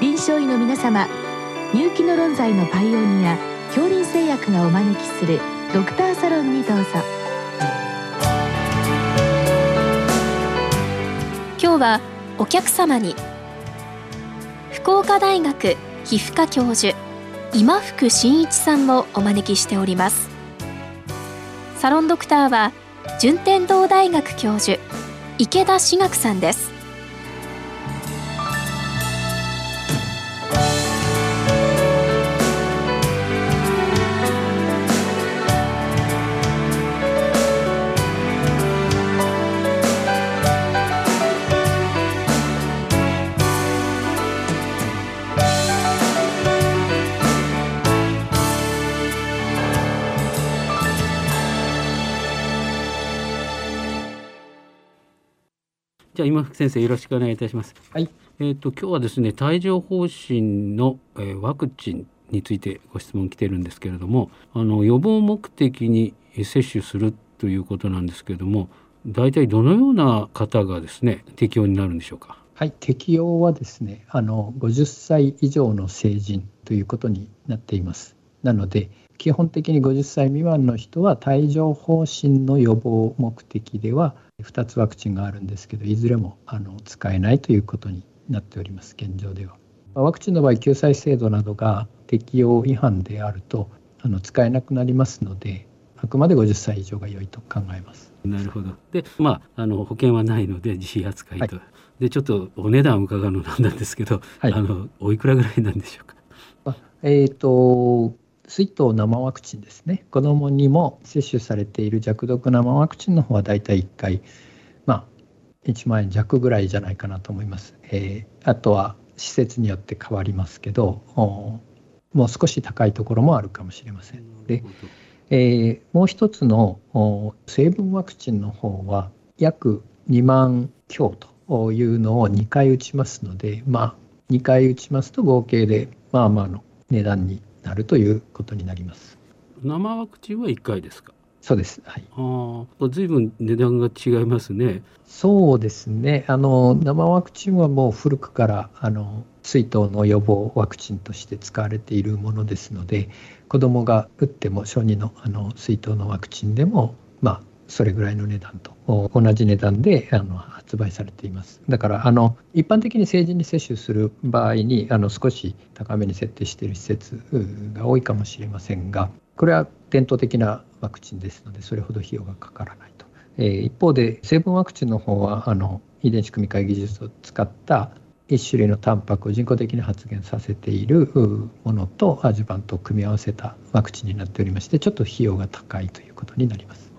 臨床医の皆様入気の論剤のパイオニア恐林製薬がお招きするドクターサロンにどうぞ。今日はお客様に福岡大学皮膚科教授今福真一さんをお招きしております。サロンドクターは順天堂大学教授池田志学さんです。じゃあ今福先生よろしくお願いいたします。はい。えっ、と今日はですね帯状疱疹の、えー、ワクチンについてご質問来てるんですけれども、あの予防目的に接種するということなんですけれども、大体どのような方がですね適用になるんでしょうか？はい、適用はですね、あの50歳以上の成人ということになっています。なので、基本的に50歳未満の人は帯状疱疹の予防目的では2つワクチンがあるんですけどいずれもあの使えないということになっております現状では。ワクチンの場合救済制度などが適用違反であるとあの使えなくなりますのであくまで50歳以上が良いと考えます。なるほど。で、まあ、あの保険はないので自費扱いと、はい、でちょっとお値段を伺うのなんですけど、はい、あのおいくらぐらいなんでしょうか？あえっ、ー、と水筒生ワクチンですね、子どもにも接種されている弱毒生ワクチンの方はだいたい1回、まあ、1万円弱ぐらいじゃないかなと思います。えー、あとは施設によって変わりますけど、もう少し高いところもあるかもしれません。で、えー、もう一つの成分ワクチンの方は約2万強というのを2回打ちますので、まあ、2回打ちますと合計でまあまあの値段になるということになります。生ワクチンは1回ですか？そうです。はい。ああ、ずいぶん値段が違いますね。そうですね。あの生ワクチンはもう古くからあの水筒の予防ワクチンとして使われているものですので、子どもが打っても小児のあの水筒のワクチンでもまあそれぐらいの値段と同じ値段であの発売されています。だからあの一般的に成人に接種する場合にあの少し高めに設定している施設が多いかもしれませんが、これは伝統的なワクチンですので、それほど費用がかからないと。えー、一方で、成分ワクチンの方はあの遺伝子組み換え技術を使った一種類のタンパクを人工的に発現させているものとアジュバントを組み合わせたワクチンになっておりまして、ちょっと費用が高いということになります。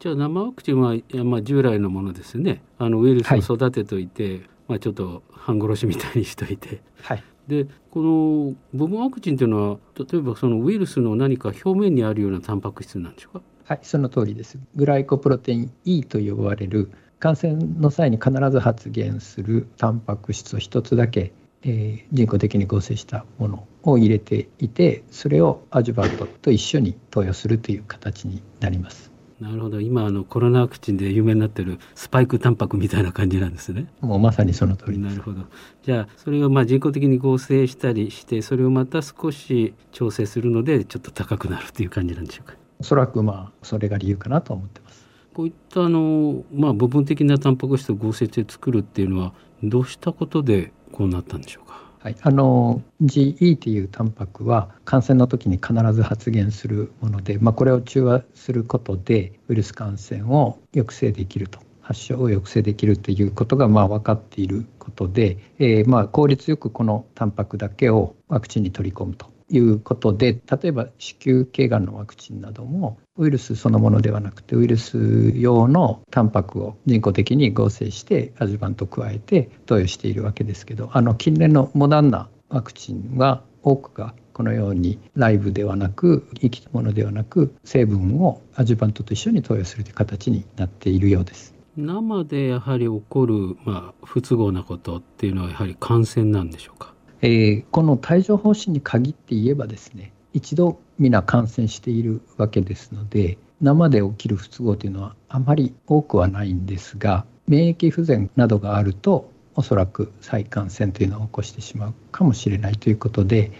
じゃあ生ワクチンは、まあ、従来のものですね。あのウイルスを育てといて、はい、まあ、ちょっと半殺しみたいにしといて、はい、でこのボブワクチンというのは例えばそのウイルスの何か表面にあるようなタンパク質なんでしょうか？はいその通りです。グライコプロテイン E と呼ばれる感染の際に必ず発現するタンパク質を一つだけ、えー、人工的に合成したものを入れていてそれをアジュバントと一緒に投与するという形になりますなるほど。今あのコロナワクチンで有名になってるスパイクタンパクみたいな感じなんですね。もうまさにその通りなるほど。じゃあそれをまあ人工的に合成したりしてそれをまた少し調整するのでちょっと高くなるという感じなんでしょうか。おそらくまあそれが理由かなと思ってます。こういったあの、まあ、部分的なタンパク質を合成して作るっていうのはどうしたことでこうなったんでしょうかはい、あの GE というタンパクは感染の時に必ず発現するもので、まあ、これを中和することでウイルス感染を抑制できると発症を抑制できるということがまあ分かっていることで、えー、まあ効率よくこのタンパクだけをワクチンに取り込むと。いうことで例えば子宮頸がんのワクチンなどもウイルスそのものではなくてウイルス用のタンパクを人工的に合成してアジュバントを加えて投与しているわけですけどあの近年のモダンなワクチンは多くがこのようにライブではなく生きたものではなく成分をアジュバントと一緒に投与するという形になっているようです。生でやはり起こる、まあ、不都合なことっていうのはやはり感染なんでしょうか？えー、この帯状疱疹に限って言えばですね一度皆感染しているわけですので生で起きる不都合というのはあまり多くはないんですが免疫不全などがあるとおそらく再感染というのを起こしてしまうかもしれないということで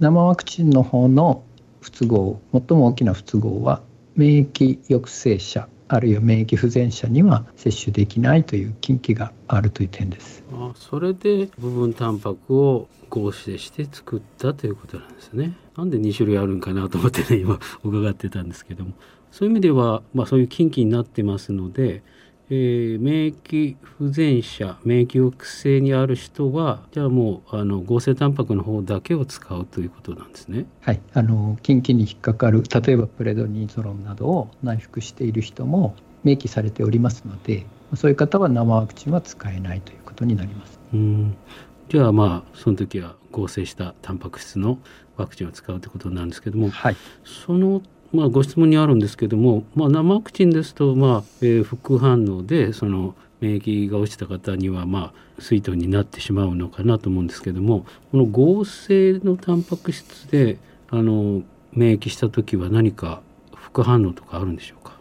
生ワクチンの方の不都合最も大きな不都合は免疫抑制者あるいは免疫不全者には接種できないという禁忌があるという点です。あそれで部分タンパクを合成して作ったということなんですね。なんで2種類あるんかなと思ってね今 伺ってたんですけどもそういう意味では、まあ、そういう禁忌になってますのでえー、免疫不全者免疫抑制にある人はじゃあもうあの合成タンパクの方だけを使うということなんですね。はい、あの近畿に引っかかる例えばプレドニゾロンなどを内服している人も明記されておりますのでそういう方は生ワクチンは使えないということになります。うんじゃあまあその時は合成したタンパク質のワクチンを使うということなんですけども、はい、そのまあ、ご質問にあるんですけども、まあ、生ワクチンですと、まあえー、副反応でその免疫が落ちた方には、まあ、水筒になってしまうのかなと思うんですけどもこの合成のタンパク質であの免疫した時は何か副反応とかあるんでしょうか？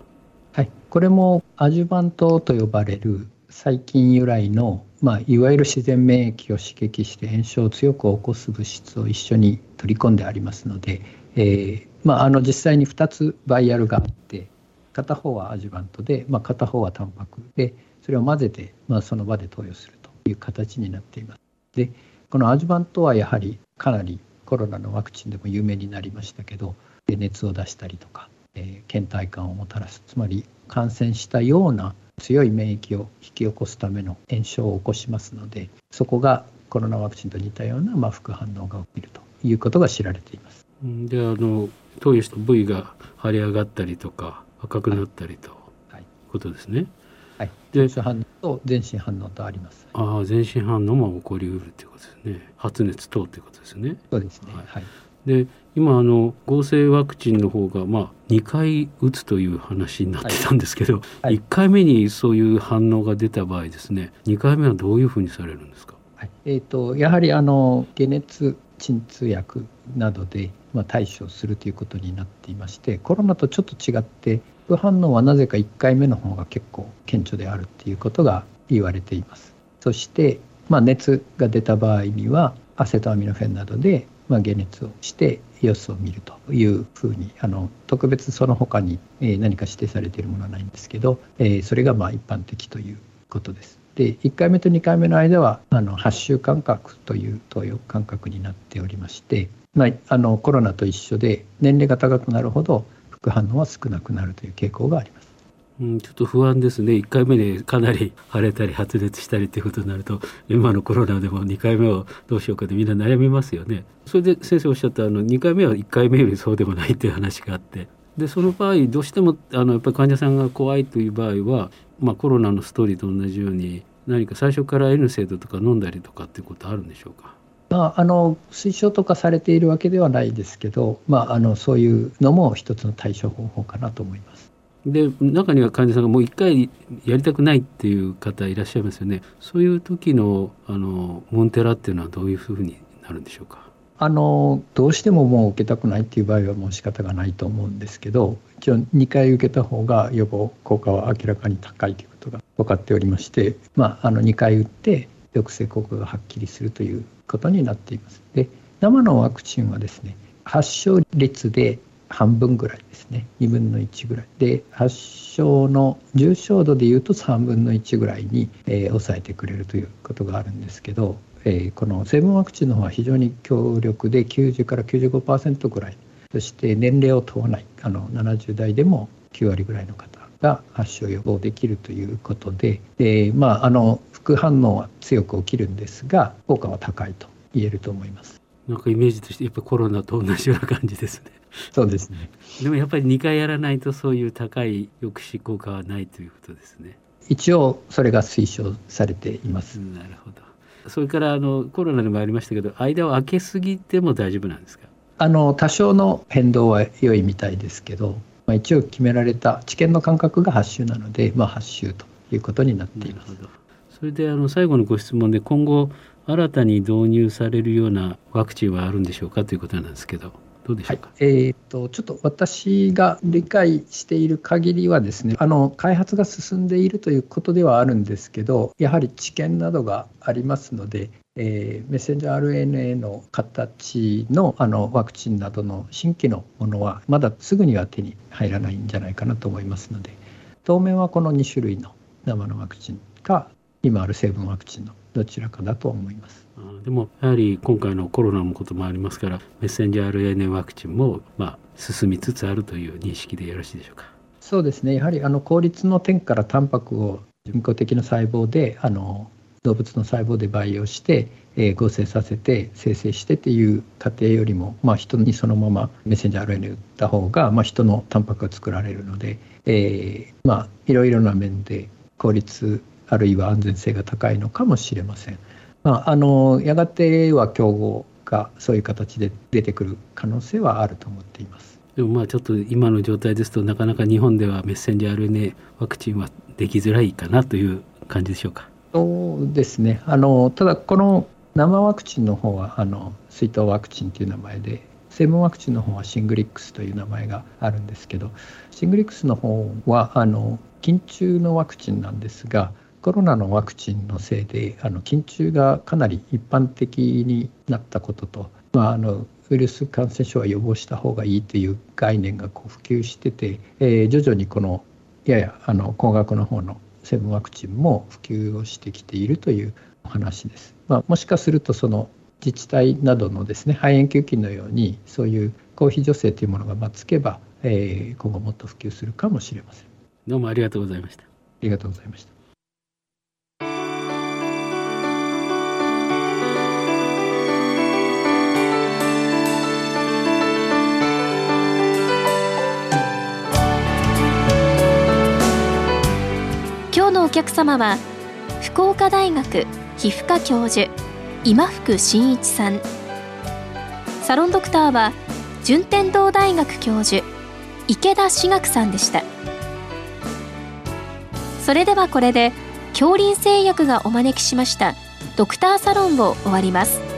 はい、これもアジュバントと呼ばれる細菌由来の、まあ、いわゆる自然免疫を刺激して炎症を強く起こす物質を一緒に取り込んでありますので、えー、まあ、あの実際に2つバイアルがあって片方はアジュバントで、まあ、片方はタンパクでそれを混ぜて、まあ、その場で投与するという形になっています。でこのアジュバントはやはりかなりコロナのワクチンでも有名になりましたけど熱を出したりとか、えー、倦怠感をもたらすつまり感染したような強い免疫を引き起こすための炎症を起こしますのでそこがコロナワクチンと似たような、まあ、副反応が起きるということが知られています。であの投与した部位が腫れ上がったりとか赤くなったりと、はい、ことですね。はい、で反応と全身反応とあります。ああ全身反応も起こりうるということですね。発熱等ということですね。そうですね。はい。で今あの合成ワクチンの方がまあ2回打つという話になってたんですけど、はいはい、1回目にそういう反応が出た場合ですね2回目はどういうふうにされるんですか、はいえーと、やはりあの解熱鎮痛薬などでまあ、対処するということになっていましてコロナとちょっと違って副反応はなぜか1回目の方が結構顕著であるっていうことが言われていますそして、まあ、熱が出た場合にはアセトアミノフェンなどで、まあ、解熱をして様子を見るというふうにあの特別その他に、え何か指定されているものはないんですけど、えそれがまあ一般的ということです。で1回目と2回目の間はあの8週間隔という投与間隔になっておりましてまあ、あのコロナと一緒で年齢が高くなるほど副反応は少なくなるという傾向があります。うん、ちょっと不安ですね1回目でかなり腫れたり発熱したりということになると今のコロナでも2回目をどうしようかでみんな悩みますよね。それで先生おっしゃったあの2回目は1回目よりそうでもないっていう話があってでその場合どうしてもあのやっぱり患者さんが怖いという場合は、まあ、コロナのストーリーと同じように何か最初から N 制度とか飲んだりとかっていうことあるんでしょうか？まあ、あの推奨とかされているわけではないですけど、まあ、あのそういうのも一つの対処方法かなと思います。で中には患者さんがもう一回やりたくないっていう方いらっしゃいますよね。そういう時のあのモンテラっていうのはどういうふうになるんでしょうか？あのどうしてももう受けたくないっていう場合はもう仕方がないと思うんですけど一応2回受けた方が予防効果は明らかに高いということが分かっておりまして、まあ、あの2回打って抑制効果がはっきりするということになっています。で生のワクチンはですね発症率で半分ぐらいですね。2分の1ぐらい。で発症の重症度でいうと3分の1ぐらいに、えー、抑えてくれるということがあるんですけど、えー、この成分ワクチンの方は非常に強力で90から95%ぐらい。そして年齢を問わない。あの70代でも9割ぐらいの方が発症予防できるということで、でまあ、あの副反応は強く起きるんですが効果は高いと言えると思います。なんかイメージとしてやっぱコロナと同じような感じですね。そうですね。でもやっぱり2回やらないとそういう高い抑止効果はないということですね。一応それが推奨されています。なるほど。それからあのコロナでもありましたけど間を空けすぎても大丈夫なんですか？あの多少の変動は良いみたいですけど、まあ、一応決められた治験の間隔が8週なので、まあ、8週ということになっています。それであの最後のご質問で今後新たに導入されるようなワクチンはあるんでしょうかということなんですけど。どうでしょうか、はい、えーと、ちょっと私が理解している限りはですねあの開発が進んでいるということではあるんですけどやはり知見などがありますので、えー、メッセンジャー RNA の形のあのワクチンなどの新規のものはまだすぐには手に入らないんじゃないかなと思いますので当面はこの2種類の生のワクチンか今ある成分ワクチンのどちらかだと思います。でもやはり今回のコロナのこともありますからメッセンジャー RNA ワクチンもまあ進みつつあるという認識でよろしいでしょうか？そうですねやはりあの効率の点からタンパクを人工的な細胞であの動物の細胞で培養して、えー、合成させて生成してっていう過程よりも、まあ、人にそのままメッセンジャー RNA 打った方が、まあ、人のタンパクが作られるので、えー、まあいろいろな面で効率あるいは安全性が高いのかもしれません。まあ、あのやがては競合がそういう形で出てくる可能性はあると思っています。でもまあちょっと今の状態ですとなかなか日本ではメッセンジャー RNA ワクチンはできづらいかなという感じでしょうか。そうですね。あのただこの生ワクチンの方はあの水筒ワクチンという名前で成分ワクチンの方はシングリックスという名前があるんですけどシングリックスの方はあの筋注のワクチンなんですがコロナのワクチンのせいであの筋注がかなり一般的になったことと、まあ、あのウイルス感染症は予防した方がいいという概念がこう普及してて、えー、徐々にこのややあの高額の方の成分ワクチンも普及をしてきているというお話です。まあ、もしかするとその自治体などのですね肺炎球菌のようにそういう公費助成というものがつけば、えー、今後もっと普及するかもしれません。どうもありがとうございました。ありがとうございました。客様は福岡大学皮膚科教授今福真一さん。サロンドクターは順天堂大学教授池田志学さんでした。それではこれで恐林製薬がお招きしましたドクターサロンを終わります。